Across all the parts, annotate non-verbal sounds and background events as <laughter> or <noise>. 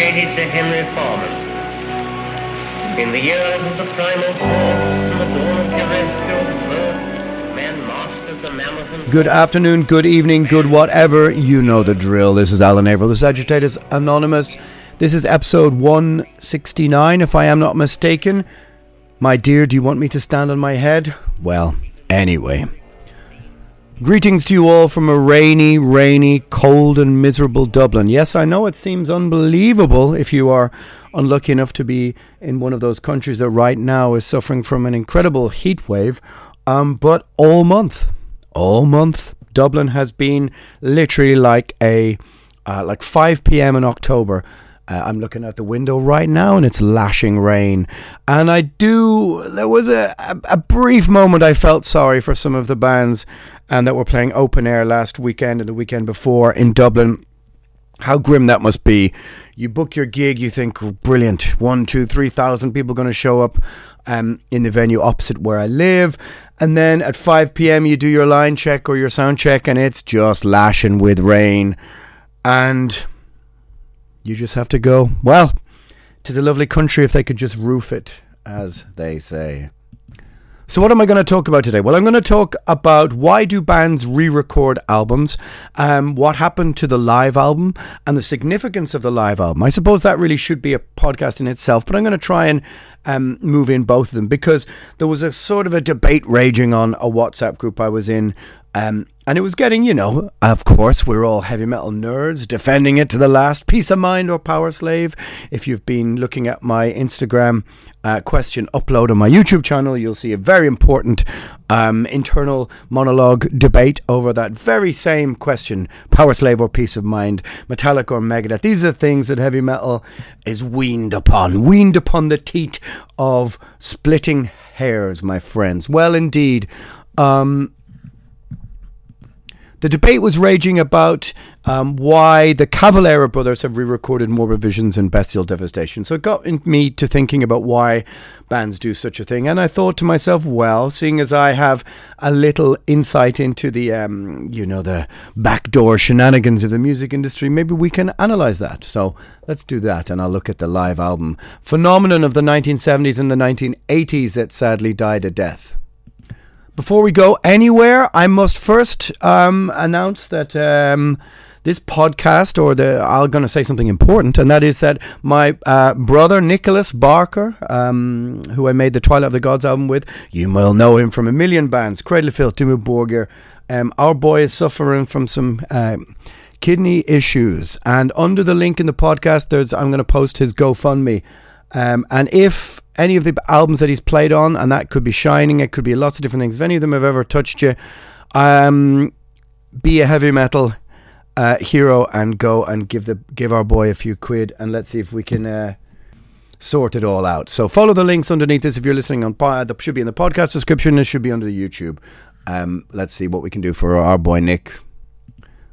Dedicated to Henry Foreman. In the years of the primal force the dawn of terrestrial birth, man mastered the mammoth Good afternoon, good evening, good whatever. You know the drill. This is Alan Averill, the Agitators Anonymous. This is episode 169, if I am not mistaken. My dear, do you want me to stand on my head? Well, anyway. Greetings to you all from a rainy, rainy, cold, and miserable Dublin. Yes, I know it seems unbelievable if you are unlucky enough to be in one of those countries that right now is suffering from an incredible heat wave. Um, but all month, all month, Dublin has been literally like a uh, like 5 p.m. in October. Uh, I'm looking out the window right now and it's lashing rain. And I do, there was a, a, a brief moment I felt sorry for some of the bands and that we were playing open air last weekend and the weekend before in Dublin. How grim that must be. You book your gig, you think, brilliant, one, two, three thousand people going to show up um, in the venue opposite where I live. And then at 5 p.m., you do your line check or your sound check, and it's just lashing with rain. And you just have to go, well, tis a lovely country if they could just roof it, as they say. So what am I going to talk about today? Well, I'm going to talk about why do bands re-record albums, um, what happened to the live album, and the significance of the live album. I suppose that really should be a podcast in itself, but I'm going to try and um, move in both of them because there was a sort of a debate raging on a WhatsApp group I was in um, and it was getting, you know, of course, we're all heavy metal nerds defending it to the last. Piece of Mind or Powerslave. If you've been looking at my Instagram uh, question upload on my YouTube channel, you'll see a very important um, internal monologue debate over that very same question Powerslave or Piece of Mind, Metallica or Megadeth. These are things that heavy metal is weaned upon, weaned upon the teat of splitting hairs, my friends. Well, indeed. Um, the debate was raging about um, why the Cavalera brothers have re-recorded Morbid Visions in Bestial Devastation. So it got me to thinking about why bands do such a thing, and I thought to myself, well, seeing as I have a little insight into the, um, you know, the backdoor shenanigans of the music industry, maybe we can analyze that. So let's do that, and I'll look at the live album phenomenon of the 1970s and the 1980s that sadly died a death. Before we go anywhere, I must first um, announce that um, this podcast, or the I'm going to say something important, and that is that my uh, brother Nicholas Barker, um, who I made the Twilight of the Gods album with, you will know him from a million bands, Cradle of Filth, Dimmu Borgir. Um, our boy is suffering from some. Um, kidney issues and under the link in the podcast there's i'm going to post his gofundme um, and if any of the albums that he's played on, and that could be Shining, it could be lots of different things. If any of them have ever touched you, um, be a heavy metal uh, hero and go and give the give our boy a few quid, and let's see if we can. Uh, sort it all out. So follow the links underneath this if you're listening on pod. That should be in the podcast description. It should be under the YouTube. Um, let's see what we can do for our boy Nick.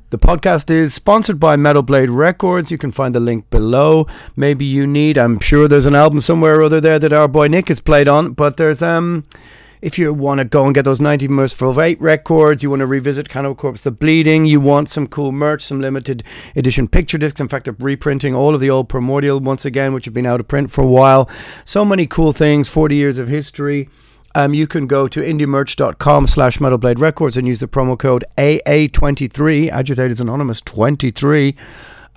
The podcast is sponsored by Metal Blade Records. You can find the link below. Maybe you need, I'm sure there's an album somewhere or other there that our boy Nick has played on, but there's, um, if you want to go and get those 90 Mercyful Fate records, you want to revisit Cannibal Corpse The Bleeding, you want some cool merch, some limited edition picture discs. In fact, they're reprinting all of the old Primordial once again, which have been out of print for a while. So many cool things, 40 years of history. Um, you can go to indiemerch.com slash metalblade records and use the promo code AA23, Agitators Anonymous 23.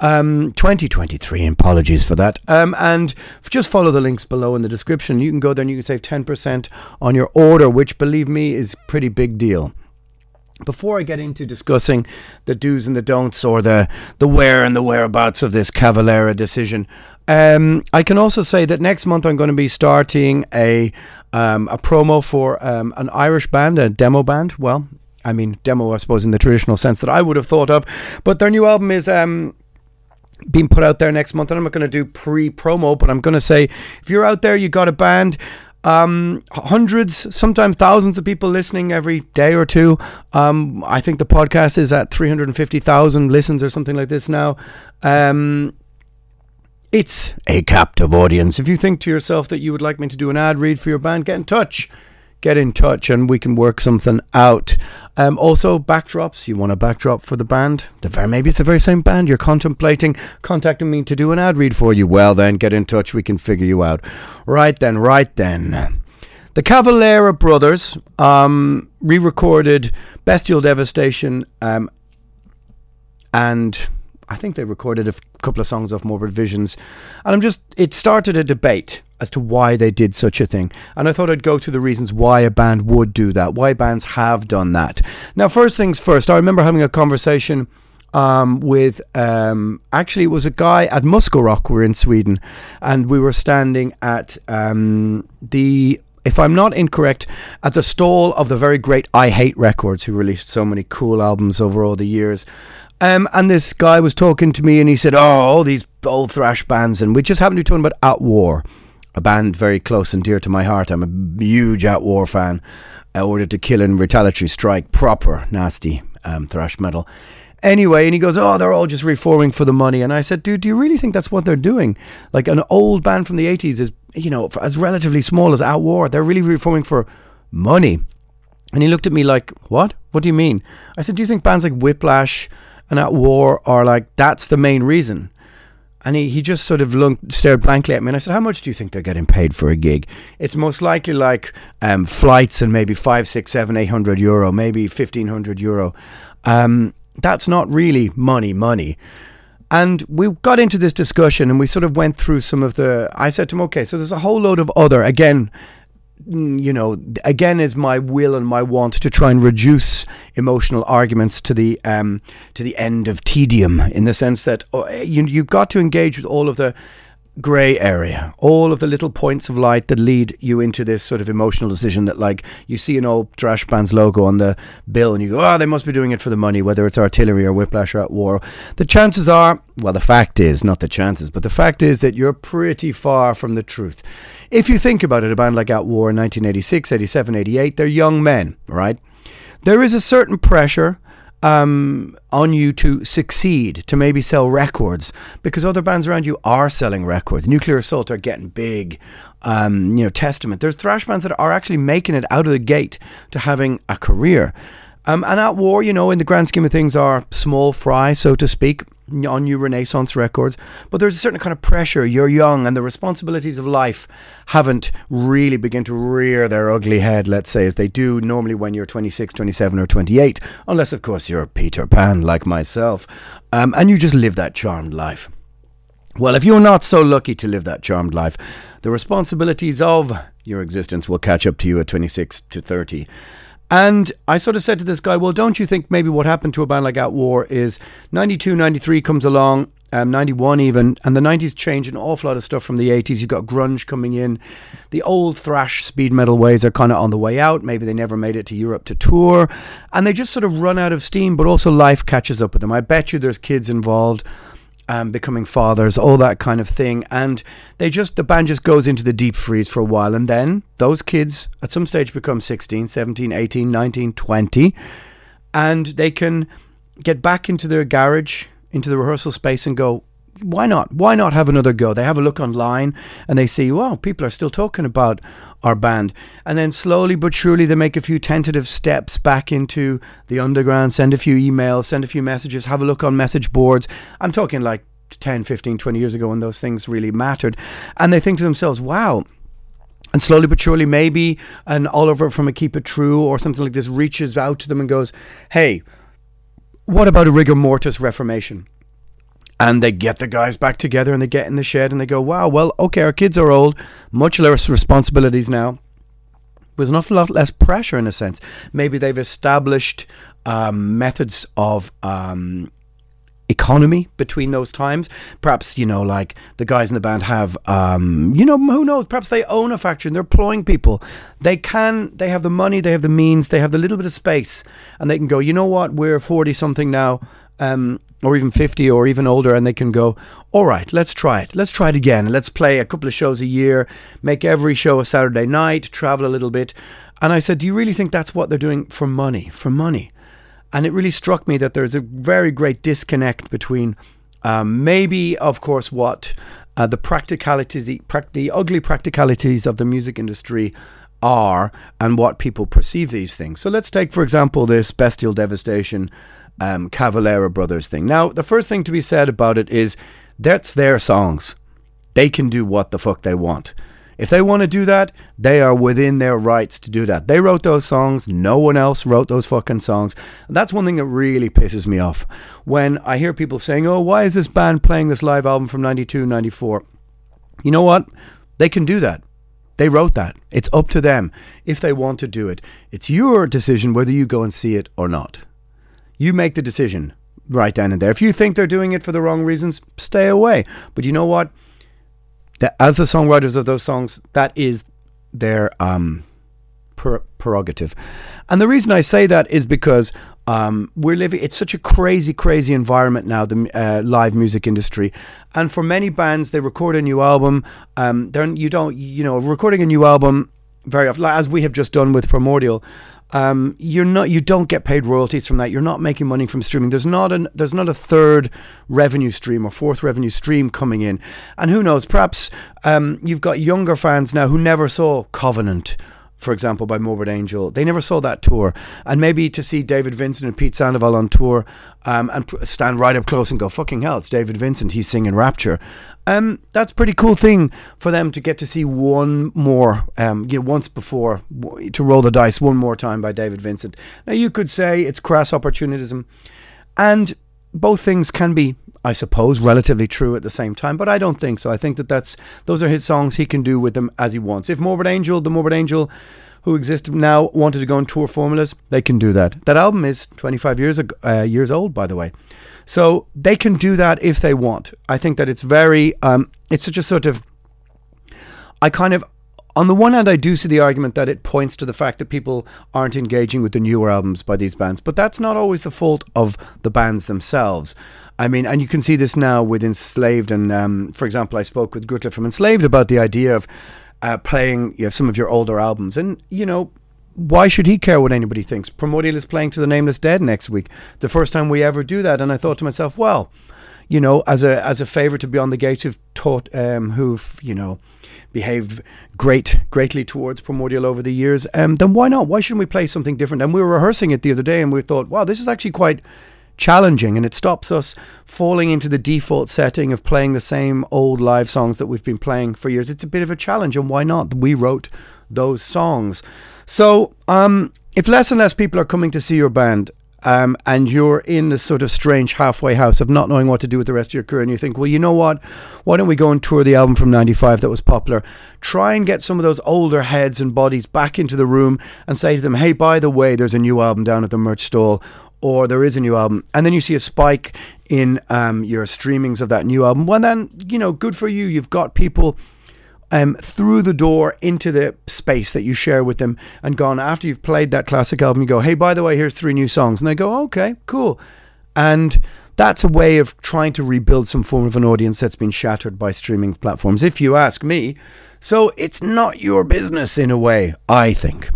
Um, 2023, apologies for that. Um, and just follow the links below in the description. You can go there and you can save 10% on your order, which, believe me, is pretty big deal. Before I get into discussing the do's and the don'ts or the, the where and the whereabouts of this Cavalera decision, um, I can also say that next month I'm going to be starting a um, a promo for um, an Irish band, a demo band. Well, I mean, demo, I suppose, in the traditional sense that I would have thought of. But their new album is um, being put out there next month. And I'm not going to do pre promo, but I'm going to say if you're out there, you got a band. Um, hundreds, sometimes thousands of people listening every day or two. Um, I think the podcast is at 350,000 listens or something like this now. Um, it's a captive audience. If you think to yourself that you would like me to do an ad read for your band, get in touch. Get in touch and we can work something out. Um, also, backdrops. You want a backdrop for the band? The very, maybe it's the very same band you're contemplating contacting me to do an ad read for you. Well, then get in touch. We can figure you out. Right then, right then. The Cavalera brothers um, re recorded Bestial Devastation um, and I think they recorded a couple of songs off Morbid Visions. And I'm just, it started a debate as to why they did such a thing. And I thought I'd go through the reasons why a band would do that, why bands have done that. Now, first things first, I remember having a conversation. Um, with um, actually, it was a guy at Muskelrock. We're in Sweden, and we were standing at um, the if I'm not incorrect, at the stall of the very great I Hate Records, who released so many cool albums over all the years. Um, and this guy was talking to me and he said, Oh, all these old thrash bands. And we just happened to be talking about At War, a band very close and dear to my heart. I'm a huge At War fan. I ordered to kill in retaliatory strike, proper nasty um, thrash metal. Anyway, and he goes, Oh, they're all just reforming for the money. And I said, Dude, do you really think that's what they're doing? Like an old band from the 80s is, you know, as relatively small as At War. They're really reforming for money. And he looked at me like, What? What do you mean? I said, Do you think bands like Whiplash, and at war are like that's the main reason. And he, he just sort of looked, stared blankly at me, and I said, "How much do you think they're getting paid for a gig?" It's most likely like um, flights and maybe five, six, seven, eight hundred euro, maybe fifteen hundred euro. Um, that's not really money, money. And we got into this discussion, and we sort of went through some of the. I said to him, "Okay, so there's a whole load of other again." Mm, you know, again, is my will and my want to try and reduce emotional arguments to the um, to the end of tedium, in the sense that oh, you you've got to engage with all of the grey area, all of the little points of light that lead you into this sort of emotional decision that, like, you see an old thrash band's logo on the bill and you go, oh, they must be doing it for the money, whether it's artillery or whiplash or at war. The chances are, well, the fact is, not the chances, but the fact is that you're pretty far from the truth. If you think about it, a band like At War in 1986, 87, 88, they're young men, right? There is a certain pressure um, on you to succeed, to maybe sell records, because other bands around you are selling records. Nuclear Assault are getting big. Um, you know, Testament. There's thrash bands that are actually making it out of the gate to having a career. Um, and at war, you know, in the grand scheme of things, are small fry, so to speak on new Renaissance records, but there's a certain kind of pressure. You're young, and the responsibilities of life haven't really begun to rear their ugly head, let's say, as they do normally when you're 26, 27, or 28, unless, of course, you're Peter Pan like myself, um, and you just live that charmed life. Well, if you're not so lucky to live that charmed life, the responsibilities of your existence will catch up to you at 26 to 30. And I sort of said to this guy, well, don't you think maybe what happened to a band like At War is 92, 93 comes along, um, 91 even, and the 90s change an awful lot of stuff from the 80s. You've got grunge coming in. The old thrash speed metal ways are kind of on the way out. Maybe they never made it to Europe to tour. And they just sort of run out of steam, but also life catches up with them. I bet you there's kids involved um, becoming fathers, all that kind of thing. And they just, the band just goes into the deep freeze for a while. And then those kids at some stage become 16, 17, 18, 19, 20. And they can get back into their garage, into the rehearsal space, and go, why not? Why not have another go? They have a look online and they see, wow, people are still talking about our band. And then slowly but surely they make a few tentative steps back into the underground, send a few emails, send a few messages, have a look on message boards. I'm talking like 10, 15, 20 years ago when those things really mattered. And they think to themselves, wow, and slowly but surely, maybe an Oliver from a Keep It True or something like this reaches out to them and goes, Hey, what about a rigor mortis reformation? And they get the guys back together and they get in the shed and they go, Wow, well, okay, our kids are old, much less responsibilities now. There's an awful lot less pressure in a sense. Maybe they've established um, methods of um, economy between those times. Perhaps, you know, like the guys in the band have, um, you know, who knows? Perhaps they own a factory and they're employing people. They can, they have the money, they have the means, they have the little bit of space, and they can go, you know what? We're 40 something now. Um, or even 50 or even older, and they can go, all right, let's try it. Let's try it again. Let's play a couple of shows a year, make every show a Saturday night, travel a little bit. And I said, do you really think that's what they're doing for money? For money. And it really struck me that there's a very great disconnect between um, maybe, of course, what uh, the practicalities, the, the ugly practicalities of the music industry are and what people perceive these things. So let's take, for example, this Bestial Devastation um, Cavalera Brothers thing. Now, the first thing to be said about it is that's their songs. They can do what the fuck they want. If they want to do that, they are within their rights to do that. They wrote those songs. No one else wrote those fucking songs. And that's one thing that really pisses me off. When I hear people saying, oh, why is this band playing this live album from 92, 94? You know what? They can do that. They wrote that. It's up to them if they want to do it. It's your decision whether you go and see it or not. You make the decision right down and there. If you think they're doing it for the wrong reasons, stay away. But you know what? that as the songwriters of those songs, that is their um, per- prerogative. And the reason I say that is because um, we're living. It's such a crazy, crazy environment now. The uh, live music industry, and for many bands, they record a new album. Um, then you don't, you know, recording a new album very often, as we have just done with Primordial um, you're not you don't get paid royalties from that. You're not making money from streaming. There's not an there's not a third revenue stream or fourth revenue stream coming in. And who knows? Perhaps um, you've got younger fans now who never saw Covenant for example, by Morbid Angel. They never saw that tour. And maybe to see David Vincent and Pete Sandoval on tour um, and stand right up close and go, fucking hell, it's David Vincent. He's singing Rapture. Um, that's a pretty cool thing for them to get to see one more, um, you know, once before, to roll the dice one more time by David Vincent. Now, you could say it's crass opportunism. And both things can be I suppose, relatively true at the same time, but I don't think so. I think that that's those are his songs. He can do with them as he wants. If Morbid Angel, the Morbid Angel who exist now, wanted to go on tour formulas, they can do that. That album is 25 years ago, uh, years old, by the way, so they can do that if they want. I think that it's very, um, it's such a sort of, I kind of on the one hand, I do see the argument that it points to the fact that people aren't engaging with the newer albums by these bands, but that's not always the fault of the bands themselves. I mean, and you can see this now with Enslaved, and um, for example, I spoke with Grutle from Enslaved about the idea of uh, playing you know, some of your older albums, and you know, why should he care what anybody thinks? Primordial is playing to the Nameless Dead next week, the first time we ever do that, and I thought to myself, well, you know, as a as a favour to Beyond the Gates, who've taught, um, who've you know behaved great greatly towards Primordial over the years, um, then why not? Why shouldn't we play something different? And we were rehearsing it the other day, and we thought, wow, this is actually quite challenging, and it stops us falling into the default setting of playing the same old live songs that we've been playing for years. It's a bit of a challenge, and why not? We wrote those songs. So, um, if less and less people are coming to see your band, um, and you're in this sort of strange halfway house of not knowing what to do with the rest of your career, and you think, well, you know what? Why don't we go and tour the album from '95 that was popular? Try and get some of those older heads and bodies back into the room and say to them, hey, by the way, there's a new album down at the merch stall. Or there is a new album, and then you see a spike in um, your streamings of that new album. Well, then you know, good for you. You've got people um, through the door into the space that you share with them and gone after you've played that classic album, you go, hey, by the way, here's three new songs. And they go, okay, cool. And that's a way of trying to rebuild some form of an audience that's been shattered by streaming platforms, if you ask me. So it's not your business in a way, I think.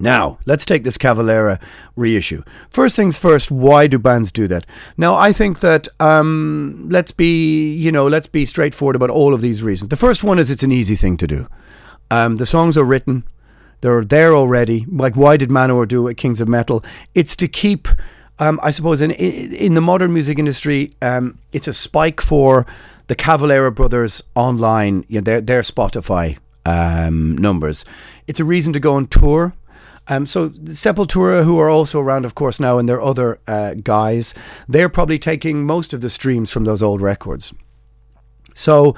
Now, let's take this Cavalera reissue. First things first, why do bands do that? Now, I think that um, let's be, you know, let's be straightforward about all of these reasons. The first one is it's an easy thing to do. Um, the songs are written, they're there already. Like, why did Manowar do it? Kings of Metal? It's to keep, um, I suppose, in in the modern music industry, um, it's a spike for the Cavalera brothers online. You know, their their Spotify um, numbers. It's a reason to go on tour um, so Sepultura, who are also around, of course, now, and their other uh, guys, they're probably taking most of the streams from those old records. So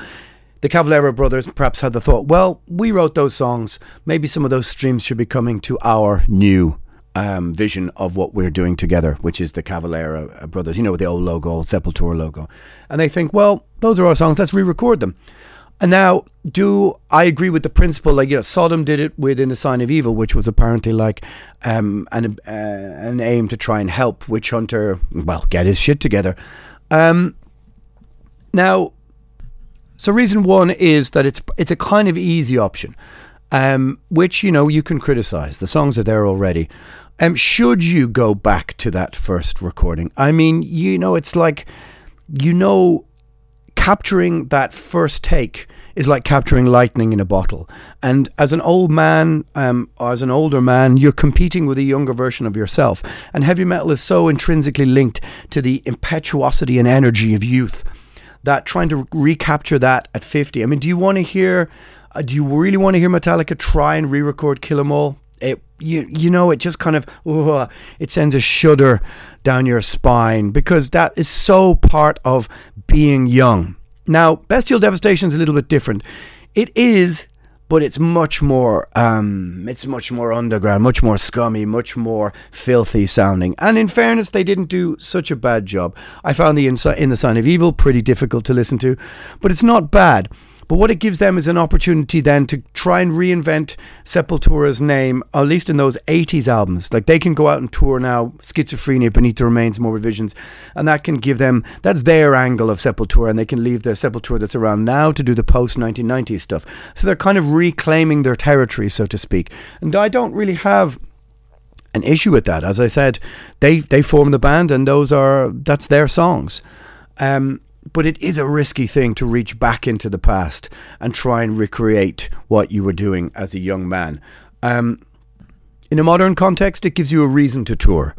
the Cavalera brothers perhaps had the thought, well, we wrote those songs. Maybe some of those streams should be coming to our new um, vision of what we're doing together, which is the Cavalera uh, brothers, you know, with the old logo, old Sepultura logo. And they think, well, those are our songs, let's re record them. And now, do I agree with the principle? Like, you know, Sodom did it within the Sign of Evil, which was apparently like um, an uh, an aim to try and help Witch Hunter, well, get his shit together. Um, now, so reason one is that it's it's a kind of easy option, um, which you know you can criticize. The songs are there already. Um, should you go back to that first recording? I mean, you know, it's like you know capturing that first take is like capturing lightning in a bottle. And as an old man, um, as an older man, you're competing with a younger version of yourself. And heavy metal is so intrinsically linked to the impetuosity and energy of youth that trying to recapture that at 50. I mean, do you want to hear, uh, do you really want to hear Metallica try and re record Kill 'Em All? It, you, you know, it just kind of, it sends a shudder down your spine because that is so part of being young. Now, Bestial Devastation is a little bit different. It is, but it's much more, um, it's much more underground, much more scummy, much more filthy sounding. And in fairness, they didn't do such a bad job. I found the Insi- In the Sign of Evil pretty difficult to listen to, but it's not bad. But what it gives them is an opportunity then to try and reinvent Sepultura's name, at least in those 80s albums. Like they can go out and tour now, Schizophrenia, Beneath the Remains, Morbid Visions, and that can give them, that's their angle of Sepultura, and they can leave the Sepultura that's around now to do the post 1990s stuff. So they're kind of reclaiming their territory, so to speak. And I don't really have an issue with that. As I said, they they form the band, and those are that's their songs. Um, but it is a risky thing to reach back into the past and try and recreate what you were doing as a young man. Um, in a modern context, it gives you a reason to tour.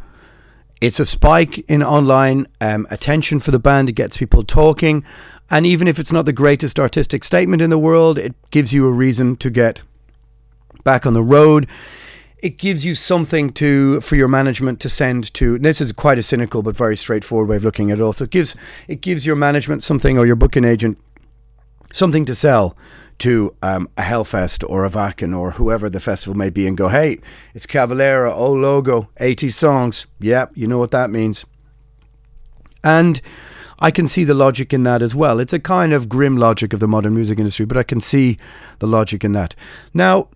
It's a spike in online um, attention for the band. It gets people talking. And even if it's not the greatest artistic statement in the world, it gives you a reason to get back on the road it gives you something to for your management to send to. this is quite a cynical but very straightforward way of looking at it. Also, it gives it gives your management something or your booking agent something to sell to um, a Hellfest or a Wacken or whoever the festival may be, and go, hey, it's Cavalera, old logo, 80 songs. Yep, you know what that means. And I can see the logic in that as well. It's a kind of grim logic of the modern music industry, but I can see the logic in that. Now,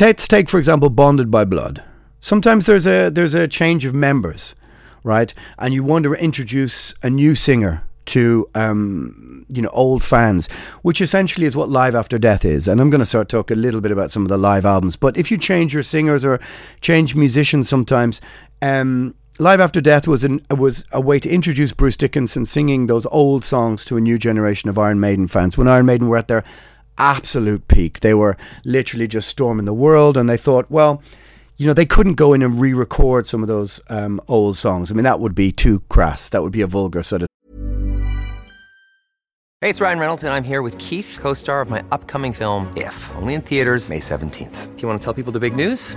Let's take, for example, Bonded by Blood. Sometimes there's a there's a change of members, right? And you want to introduce a new singer to um, you know old fans, which essentially is what Live After Death is. And I'm going to start talk a little bit about some of the live albums. But if you change your singers or change musicians, sometimes. Um, Live After Death was an, was a way to introduce Bruce Dickinson singing those old songs to a new generation of Iron Maiden fans. When Iron Maiden were at their absolute peak. They were literally just storming the world, and they thought, well, you know, they couldn't go in and re-record some of those um, old songs. I mean, that would be too crass. That would be a vulgar sort of. Hey, it's Ryan Reynolds, and I'm here with Keith, co-star of my upcoming film If, only in theaters May 17th. Do you want to tell people the big news?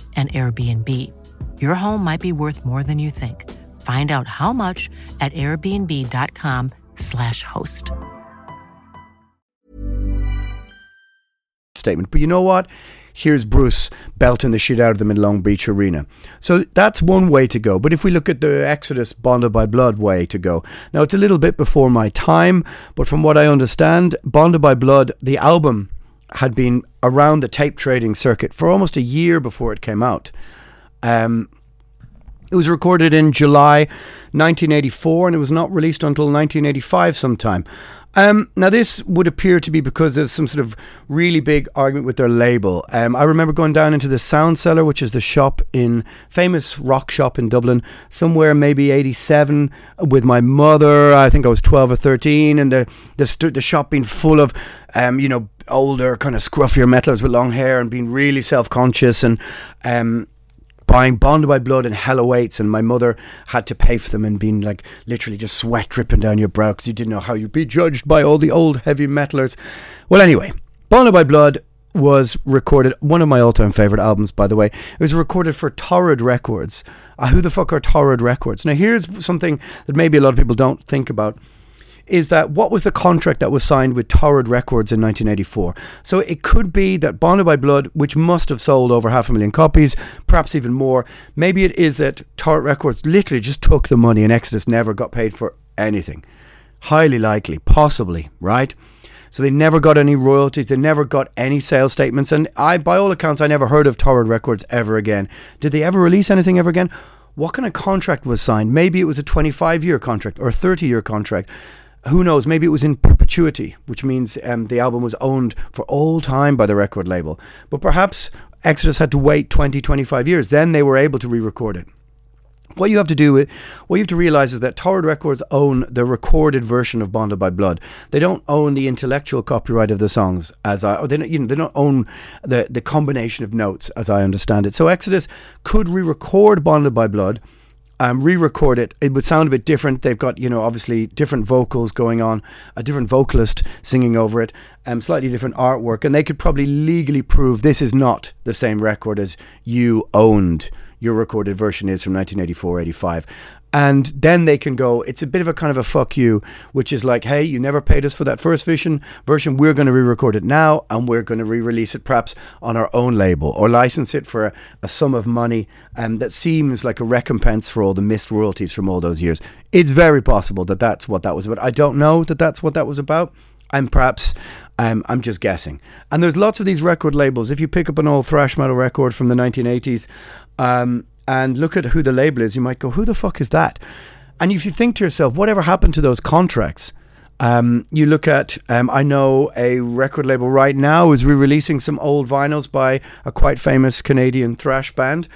an Airbnb. Your home might be worth more than you think. Find out how much at airbnb.com/slash host. statement. But you know what? Here's Bruce belting the shit out of them in Long Beach Arena. So that's one way to go. But if we look at the Exodus Bonded by Blood way to go, now it's a little bit before my time, but from what I understand, Bonded by Blood, the album had been around the tape trading circuit for almost a year before it came out. Um, it was recorded in July 1984 and it was not released until 1985 sometime. Um, now, this would appear to be because of some sort of really big argument with their label. Um, I remember going down into the Sound Cellar, which is the shop in famous rock shop in Dublin, somewhere maybe '87, with my mother. I think I was 12 or 13, and the the, st- the shop being full of, um, you know, older kind of scruffier metalers with long hair and being really self conscious and um, buying Bonded by Blood and Hell Awaits, and my mother had to pay for them and being like literally just sweat dripping down your brow because you didn't know how you'd be judged by all the old heavy metalers. Well, anyway, Bonded by Blood was recorded, one of my all time favourite albums, by the way. It was recorded for Torrid Records. Uh, who the fuck are Torrid Records? Now, here's something that maybe a lot of people don't think about is that what was the contract that was signed with Torrid Records in 1984? So it could be that Bonded by Blood, which must have sold over half a million copies, perhaps even more. Maybe it is that Torrid Records literally just took the money and Exodus never got paid for anything. Highly likely, possibly, right? So they never got any royalties, they never got any sales statements, and I, by all accounts, I never heard of Torrid Records ever again. Did they ever release anything ever again? What kind of contract was signed? Maybe it was a 25 year contract or a 30 year contract who knows? Maybe it was in perpetuity, which means um, the album was owned for all time by the record label. But perhaps Exodus had to wait 20, 25 years. Then they were able to re record it. What you have to do, what you have to realize is that Torrid Records own the recorded version of Bonded by Blood. They don't own the intellectual copyright of the songs, as I, they don't, you know, they don't own the the combination of notes, as I understand it. So Exodus could re-record Bonded by Blood um, re-record it, it would sound a bit different. They've got, you know, obviously different vocals going on, a different vocalist singing over it, um, slightly different artwork, and they could probably legally prove this is not the same record as you owned. Your recorded version is from 1984 85 and then they can go it's a bit of a kind of a fuck you which is like hey you never paid us for that first version version we're going to re-record it now and we're going to re-release it perhaps on our own label or license it for a, a sum of money and that seems like a recompense for all the missed royalties from all those years it's very possible that that's what that was about i don't know that that's what that was about I'm perhaps um, I'm just guessing. And there's lots of these record labels. If you pick up an old thrash metal record from the 1980s, um, and look at who the label is, you might go, who the fuck is that? And if you think to yourself, whatever happened to those contracts? Um, you look at, um, I know a record label right now is re releasing some old vinyls by a quite famous Canadian thrash band.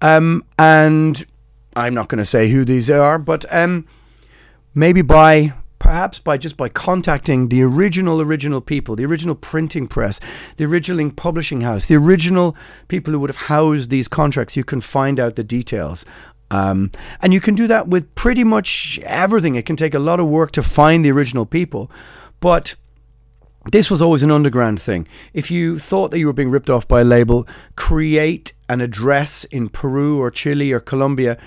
Um, and I'm not going to say who these are, but um, maybe by perhaps by just by contacting the original original people the original printing press the original publishing house the original people who would have housed these contracts you can find out the details. Um, and you can do that with pretty much everything. It can take a lot of work to find the original people. But this was always an underground thing. If you thought that you were being ripped off by a label, create an address in Peru or Chile or Colombia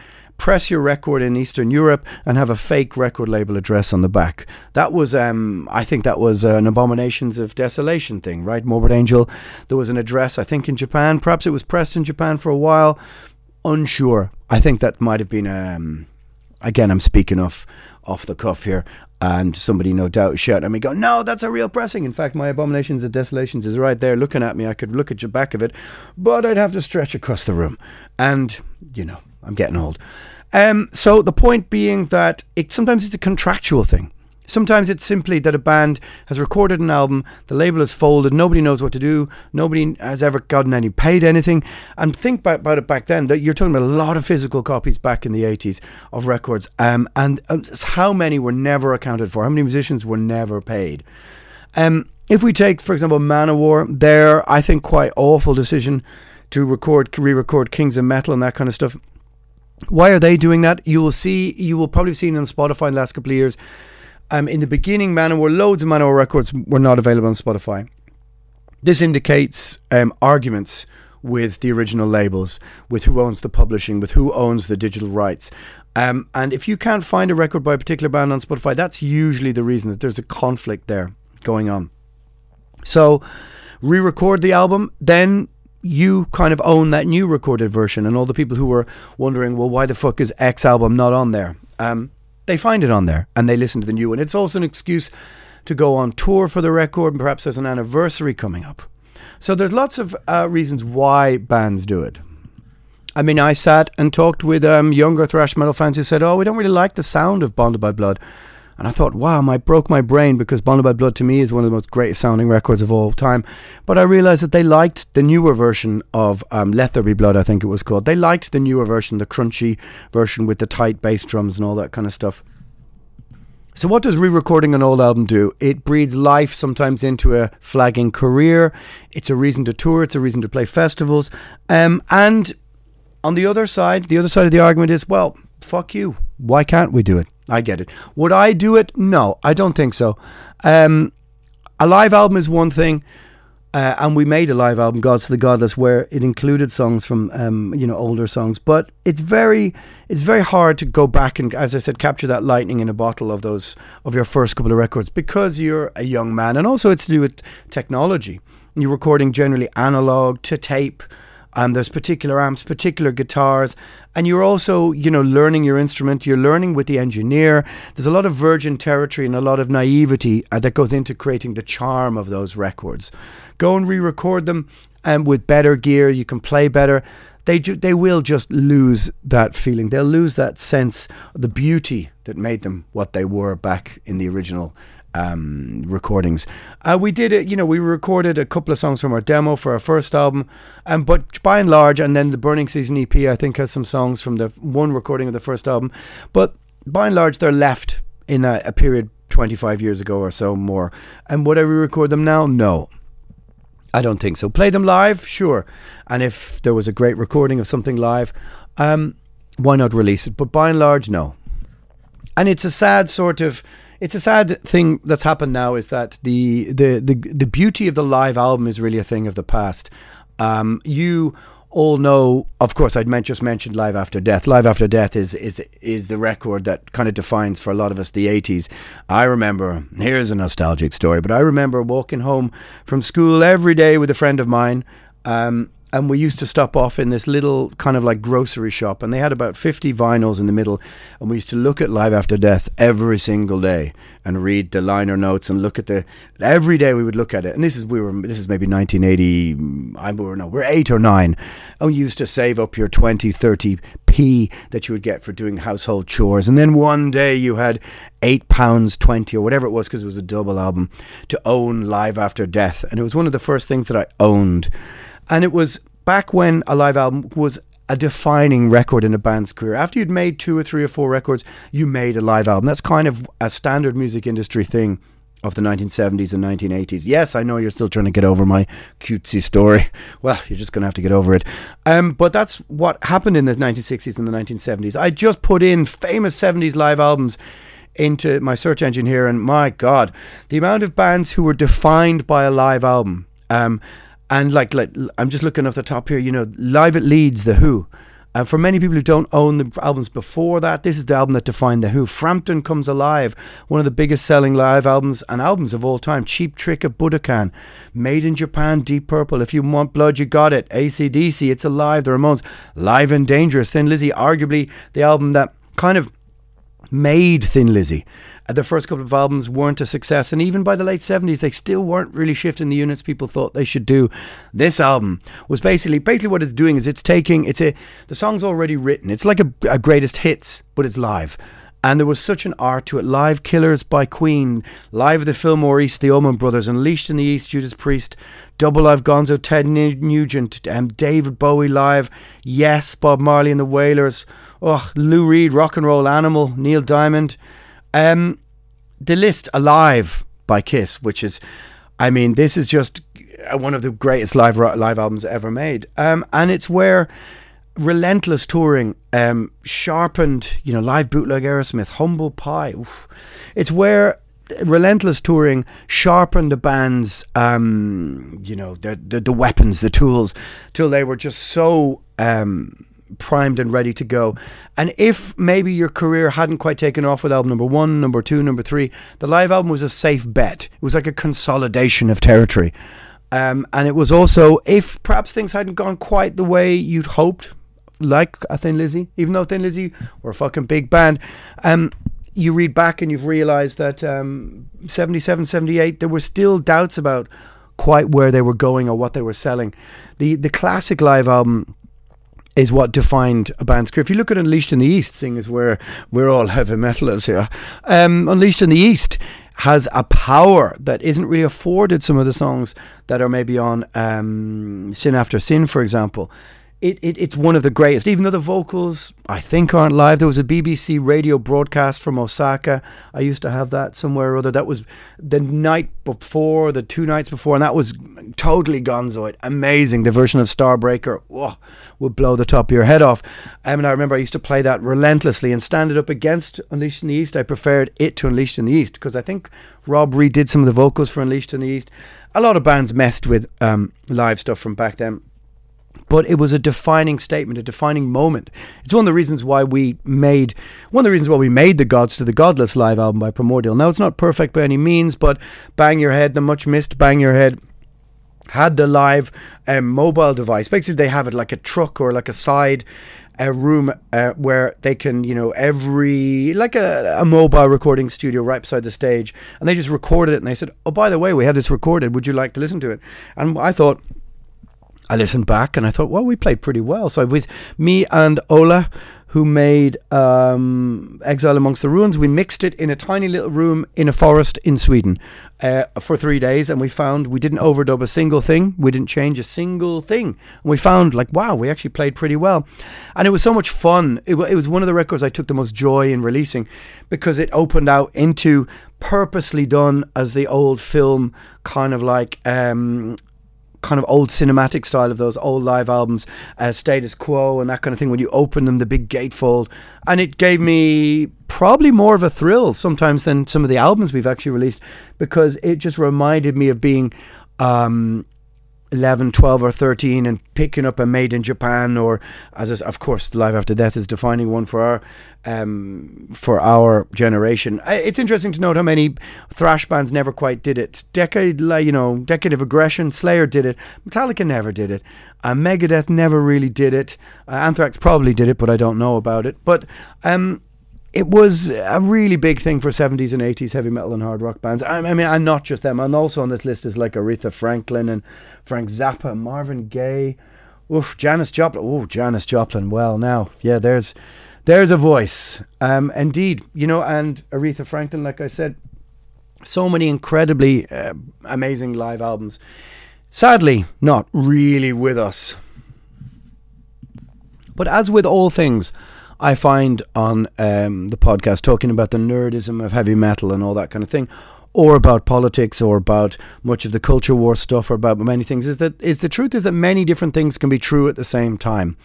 press your record in Eastern Europe and have a fake record label address on the back. That was, um, I think, that was an Abominations of Desolation thing, right? Morbid Angel. There was an address, I think, in Japan. Perhaps it was pressed in Japan for a while. Unsure. I think that might have been. Um, again, I'm speaking off off the cuff here, and somebody no doubt shout at me, go, "No, that's a real pressing." In fact, my Abominations of Desolations is right there, looking at me. I could look at the back of it, but I'd have to stretch across the room, and you know, I'm getting old. Um, so the point being that it sometimes it's a contractual thing. Sometimes it's simply that a band has recorded an album, the label is folded, nobody knows what to do, nobody has ever gotten any paid anything. And think about, about it back then that you're talking about a lot of physical copies back in the 80s of records, um, and um, how many were never accounted for, how many musicians were never paid. Um, if we take, for example, Manowar, their, I think, quite awful decision to record, re record Kings of Metal and that kind of stuff. Why are they doing that? You will see, you will probably have seen on Spotify in the last couple of years um, in the beginning, Manowar, loads of Manowar records were not available on Spotify. This indicates um, arguments with the original labels, with who owns the publishing, with who owns the digital rights. Um, and if you can't find a record by a particular band on Spotify, that's usually the reason that there's a conflict there going on. So, re record the album, then you kind of own that new recorded version. And all the people who were wondering, well, why the fuck is X album not on there? Um, they find it on there and they listen to the new one. It's also an excuse to go on tour for the record, and perhaps there's an anniversary coming up. So there's lots of uh, reasons why bands do it. I mean, I sat and talked with um, younger thrash metal fans who said, "Oh, we don't really like the sound of Bonded by Blood," and I thought, "Wow, my broke my brain because Bonded by Blood to me is one of the most great sounding records of all time." But I realized that they liked the newer version of um, "Let There Be Blood," I think it was called. They liked the newer version, the crunchy version with the tight bass drums and all that kind of stuff. So, what does re recording an old album do? It breathes life sometimes into a flagging career. It's a reason to tour, it's a reason to play festivals. Um, and on the other side, the other side of the argument is well, fuck you. Why can't we do it? I get it. Would I do it? No, I don't think so. Um, a live album is one thing. Uh, and we made a live album, "Gods to the Godless," where it included songs from um, you know older songs. But it's very it's very hard to go back and, as I said, capture that lightning in a bottle of those of your first couple of records because you're a young man, and also it's to do with technology. You're recording generally analog to tape and there's particular amps, particular guitars, and you're also, you know, learning your instrument. You're learning with the engineer. There's a lot of virgin territory and a lot of naivety uh, that goes into creating the charm of those records. Go and re-record them, and um, with better gear, you can play better. They ju- they will just lose that feeling. They'll lose that sense, the beauty that made them what they were back in the original um, recordings. Uh, we did it, you know, we recorded a couple of songs from our demo for our first album, um, but by and large, and then the Burning Season EP, I think, has some songs from the one recording of the first album, but by and large, they're left in a, a period 25 years ago or so more. And would I re record them now? No. I don't think so. Play them live, sure. And if there was a great recording of something live, um, why not release it? But by and large, no. And it's a sad sort of it's a sad thing that's happened now is that the the the, the beauty of the live album is really a thing of the past. Um, you all know, of course, I'd just mentioned Live After Death. Live After Death is is the, is the record that kind of defines for a lot of us the 80s. I remember, here's a nostalgic story, but I remember walking home from school every day with a friend of mine. Um, and we used to stop off in this little kind of like grocery shop and they had about 50 vinyls in the middle and we used to look at live after death every single day and read the liner notes and look at the every day we would look at it. And this is we were this is maybe 1980 I were no we're 8 or 9 and we used to save up your 20 30 p that you would get for doing household chores and then one day you had 8 pounds 20 or whatever it was because it was a double album to own live after death and it was one of the first things that I owned and it was back when a live album was a defining record in a band's career. After you'd made two or three or four records, you made a live album. That's kind of a standard music industry thing of the 1970s and 1980s. Yes, I know you're still trying to get over my cutesy story. <laughs> Well, you're just going to have to get over it. Um, but that's what happened in the 1960s and the 1970s. I just put in famous 70s live albums into my search engine here, and my God, the amount of bands who were defined by a live album. Um, and like, like I'm just looking off the top here, you know, live at Leeds, The Who, And for many people who don't own the albums before that, this is the album that defined The Who. Frampton Comes Alive, one of the biggest selling live albums and albums of all time. Cheap Trick of Budokan, Made in Japan, Deep Purple. If you want blood, you got it. ACDC, It's Alive, The Ramones, Live and Dangerous, Thin Lizzy, arguably the album that kind of made Thin Lizzy. Uh, the first couple of albums weren't a success, and even by the late 70s, they still weren't really shifting the units people thought they should do. This album was basically basically what it's doing is it's taking it's a the song's already written. It's like a, a greatest hits, but it's live. And there was such an art to it. Live Killers by Queen, live at the Fillmore East, the Allman Brothers, Unleashed in the East, Judas Priest, Double Live Gonzo, Ted Nugent, um, David Bowie live, Yes, Bob Marley and the Wailers, oh, Lou Reed, Rock and Roll Animal, Neil Diamond. Um, the list Alive by Kiss, which is, I mean, this is just one of the greatest live live albums ever made. Um, and it's where relentless touring um, sharpened, you know, live bootleg Aerosmith, Humble Pie. Oof. It's where relentless touring sharpened the band's, um, you know, the, the, the weapons, the tools, till they were just so. Um, primed and ready to go. And if maybe your career hadn't quite taken off with album number one, number two, number three, the live album was a safe bet. It was like a consolidation of territory. Um, and it was also, if perhaps things hadn't gone quite the way you'd hoped, like a Thin Lizzy, even though Thin Lizzy were a fucking big band, um, you read back and you've realised that um, 77, 78, there were still doubts about quite where they were going or what they were selling. The the classic live album is what defined a band's career. If you look at Unleashed in the East, seeing as we're we're all heavy metalers here, um, Unleashed in the East has a power that isn't really afforded some of the songs that are maybe on um, Sin After Sin, for example it, it, it's one of the greatest. Even though the vocals, I think, aren't live. There was a BBC radio broadcast from Osaka. I used to have that somewhere or other. That was the night before, the two nights before, and that was totally gonzoid. Amazing. The version of Starbreaker would blow the top of your head off. I mean, I remember I used to play that relentlessly and stand it up against Unleashed in the East. I preferred it to Unleashed in the East because I think Rob redid some of the vocals for Unleashed in the East. A lot of bands messed with um, live stuff from back then but it was a defining statement, a defining moment. It's one of the reasons why we made one of the reasons why we made the Gods to the Godless live album by Primordial. Now it's not perfect by any means, but Bang Your Head, the much missed Bang Your Head had the live um, mobile device. Basically, they have it like a truck or like a side a room uh, where they can, you know, every like a, a mobile recording studio right beside the stage, and they just recorded it. And they said, "Oh, by the way, we have this recorded. Would you like to listen to it?" And I thought I listened back and I thought, well, we played pretty well. So it was me and Ola, who made um, Exile Amongst the Ruins, we mixed it in a tiny little room in a forest in Sweden uh, for three days, and we found we didn't overdub a single thing. We didn't change a single thing. And we found like, wow, we actually played pretty well, and it was so much fun. It, it was one of the records I took the most joy in releasing because it opened out into purposely done as the old film kind of like um, kind of old cinematic style of those old live albums, uh, Status Quo and that kind of thing. When you open them, the big gatefold, and it gave me probably more of a thrill sometimes than some of the albums we've actually released because it just reminded me of being um, 11, 12, or 13 and picking up a Made in Japan or, as of course, Live After Death is defining one for our um, for our generation. It's interesting to note how many thrash bands never quite did it. Decade, you know, Decade of Aggression, Slayer did it. Metallica never did it. Uh, Megadeth never really did it. Uh, Anthrax probably did it, but I don't know about it. But um, it was a really big thing for 70s and 80s heavy metal and hard rock bands. I, I mean, I'm not just them. And also on this list is like Aretha Franklin and Frank Zappa, Marvin Gaye, oof, Janis Joplin. Oh, Janis Joplin. Well, now, yeah, there's there's a voice. Um, indeed, you know, and Aretha Franklin, like I said, so many incredibly uh, amazing live albums. Sadly, not really with us. But as with all things, I find on um, the podcast talking about the nerdism of heavy metal and all that kind of thing, or about politics, or about much of the culture war stuff, or about many things, is that is the truth is that many different things can be true at the same time.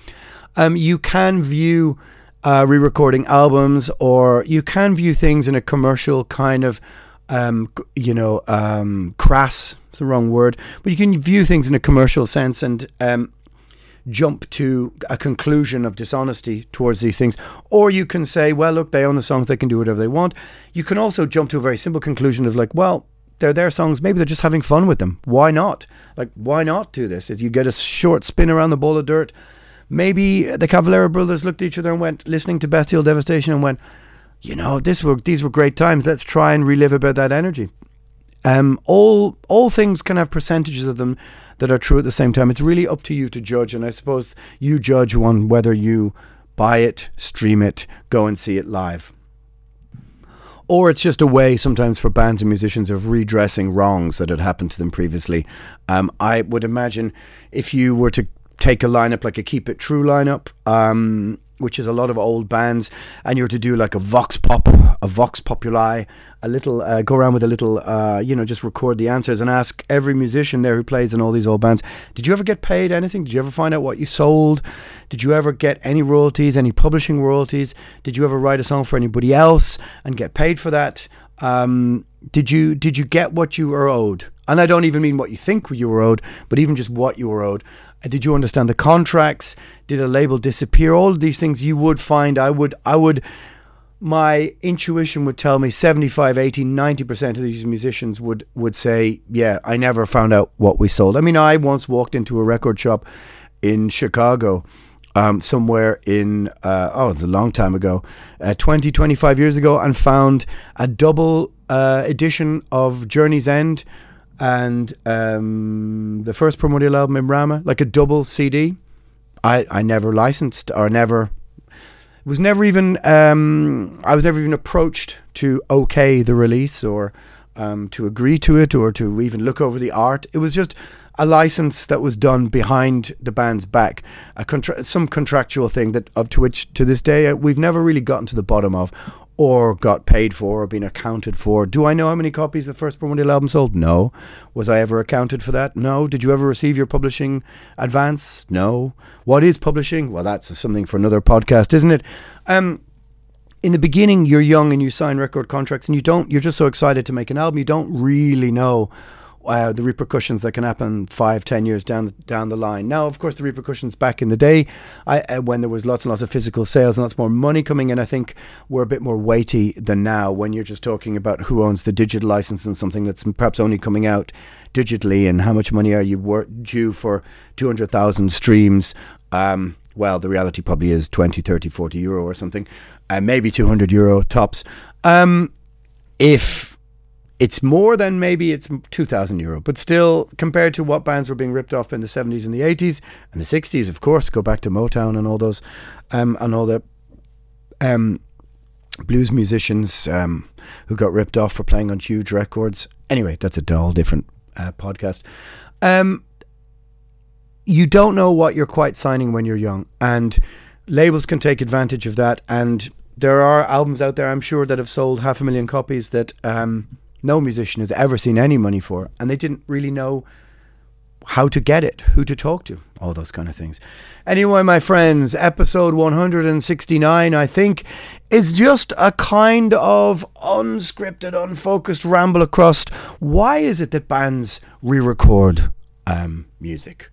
Um, you can view uh, re-recording albums, or you can view things in a commercial kind of, um, you know, um, crass. It's the wrong word, but you can view things in a commercial sense and um, jump to a conclusion of dishonesty towards these things. Or you can say, well, look, they own the songs, they can do whatever they want. You can also jump to a very simple conclusion of like, well, they're their songs. Maybe they're just having fun with them. Why not? Like, why not do this? If you get a short spin around the ball of dirt, maybe the Cavalera brothers looked at each other and went, listening to Bestial Devastation, and went, you know, this were these were great times. Let's try and relive a bit that energy. Um, all all things can have percentages of them that are true at the same time. It's really up to you to judge, and I suppose you judge one whether you buy it, stream it, go and see it live. Or it's just a way sometimes for bands and musicians of redressing wrongs that had happened to them previously. Um, I would imagine if you were to take a lineup like a Keep It True lineup, um, which is a lot of old bands, and you're to do like a vox pop, a vox populi, a little uh, go around with a little, uh, you know, just record the answers and ask every musician there who plays in all these old bands, did you ever get paid anything? Did you ever find out what you sold? Did you ever get any royalties, any publishing royalties? Did you ever write a song for anybody else and get paid for that? Um, did you did you get what you were owed? And I don't even mean what you think you were owed, but even just what you were owed. Did you understand the contracts? Did a label disappear? All of these things you would find. I would. I would. My intuition would tell me 75, 80, 90% of these musicians would, would say, Yeah, I never found out what we sold. I mean, I once walked into a record shop in Chicago, um, somewhere in, uh, oh, it's a long time ago, uh, 20, 25 years ago, and found a double uh, edition of Journey's End and um, the first primordial album Imrama, like a double CD. I, I never licensed or never was never even um, I was never even approached to okay the release or um, to agree to it or to even look over the art. It was just a license that was done behind the band's back, a contra- some contractual thing that of to which to this day uh, we've never really gotten to the bottom of, or got paid for or been accounted for. Do I know how many copies the first Primordial album sold? No. Was I ever accounted for that? No. Did you ever receive your publishing advance? No. What is publishing? Well, that's something for another podcast, isn't it? Um, in the beginning, you're young and you sign record contracts, and you don't. You're just so excited to make an album. You don't really know uh, the repercussions that can happen five, ten years down down the line. Now, of course, the repercussions back in the day, I, uh, when there was lots and lots of physical sales and lots more money coming in, I think were a bit more weighty than now. When you're just talking about who owns the digital license and something that's perhaps only coming out digitally, and how much money are you wor- due for two hundred thousand streams? Um, well, the reality probably is 20, 30, 40 euro or something, uh, maybe 200 euro tops. Um, if it's more than maybe it's 2000 euro but still compared to what bands were being ripped off in the 70s and the 80s and the 60s of course go back to motown and all those um, and all the um, blues musicians um, who got ripped off for playing on huge records. Anyway that's a whole different uh, podcast. Um, you don't know what you're quite signing when you're young and labels can take advantage of that and there are albums out there i'm sure that have sold half a million copies that um, no musician has ever seen any money for, and they didn't really know how to get it, who to talk to, all those kind of things. Anyway, my friends, episode 169, I think, is just a kind of unscripted, unfocused ramble across why is it that bands re record um, music?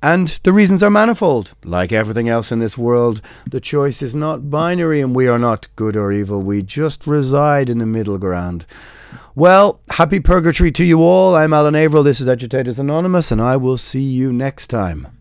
And the reasons are manifold. Like everything else in this world, the choice is not binary and we are not good or evil. We just reside in the middle ground. Well, happy purgatory to you all. I'm Alan Averill. This is Agitators Anonymous, and I will see you next time.